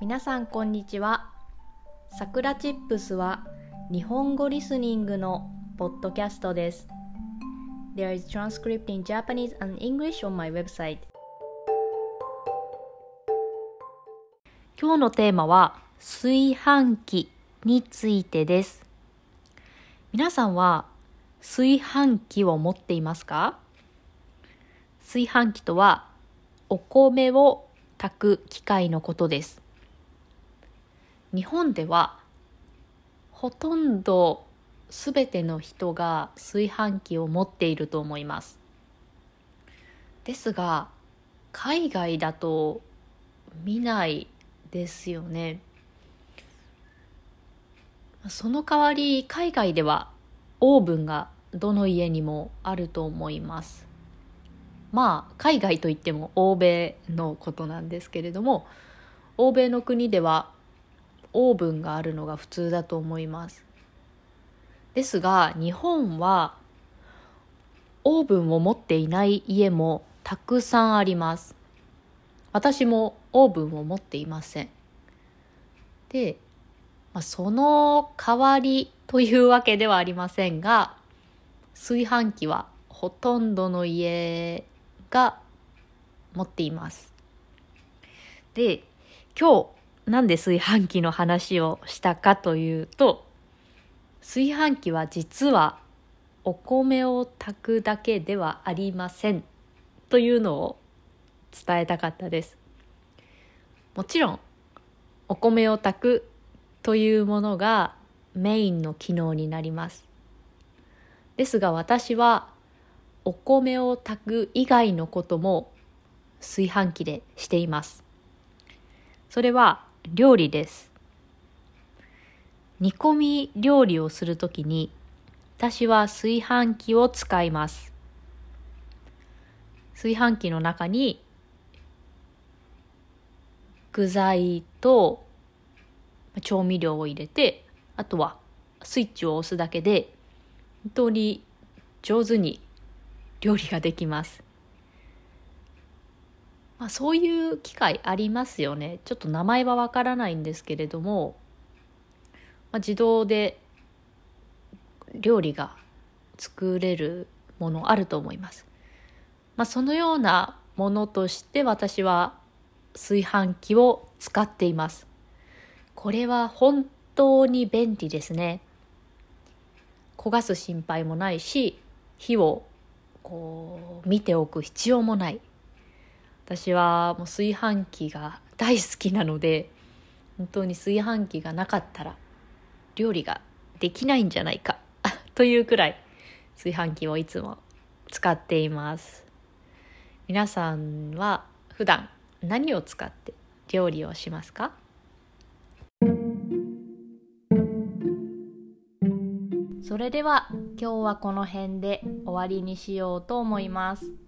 皆さんこんにちは。さくらチップスは日本語リスニングのポッドキャストです。There is transcript in Japanese and English on my website. 今日のテーマは炊飯器についてです。皆さんは炊飯器を持っていますか？炊飯器とはお米を炊く機械のことです。日本ではほとんどすべての人が炊飯器を持っていると思います。ですが海外だと見ないですよね。その代わり海外ではオーブンがどの家にもあると思います。まあ海外といっても欧米のことなんですけれども欧米の国ではオーブンがあるのが普通だと思います。ですが日本はオーブンを持っていない家もたくさんあります。私もオーブンを持っていません。で、まあ、その代わりというわけではありませんが炊飯器はほとんどの家が持っています。で、今日なんで炊飯器の話をしたかというと、炊飯器は実はお米を炊くだけではありませんというのを伝えたかったです。もちろんお米を炊くというものがメインの機能になります。ですが私はお米を炊く以外のことも炊飯器でしています。それは料理です。煮込み料理をするときに私は炊飯器を使います。炊飯器の中に具材と調味料を入れてあとはスイッチを押すだけで本当に上手に料理ができます。まあ、そういう機会ありますよね。ちょっと名前はわからないんですけれども、まあ、自動で料理が作れるものあると思います。まあ、そのようなものとして私は炊飯器を使っています。これは本当に便利ですね。焦がす心配もないし、火をこう見ておく必要もない私はもう炊飯器が大好きなので本当に炊飯器がなかったら料理ができないんじゃないか というくらい炊飯器をいつも使っています皆さんは普段何を使って料理をしますか？それでは今日はこの辺で終わりにしようと思います。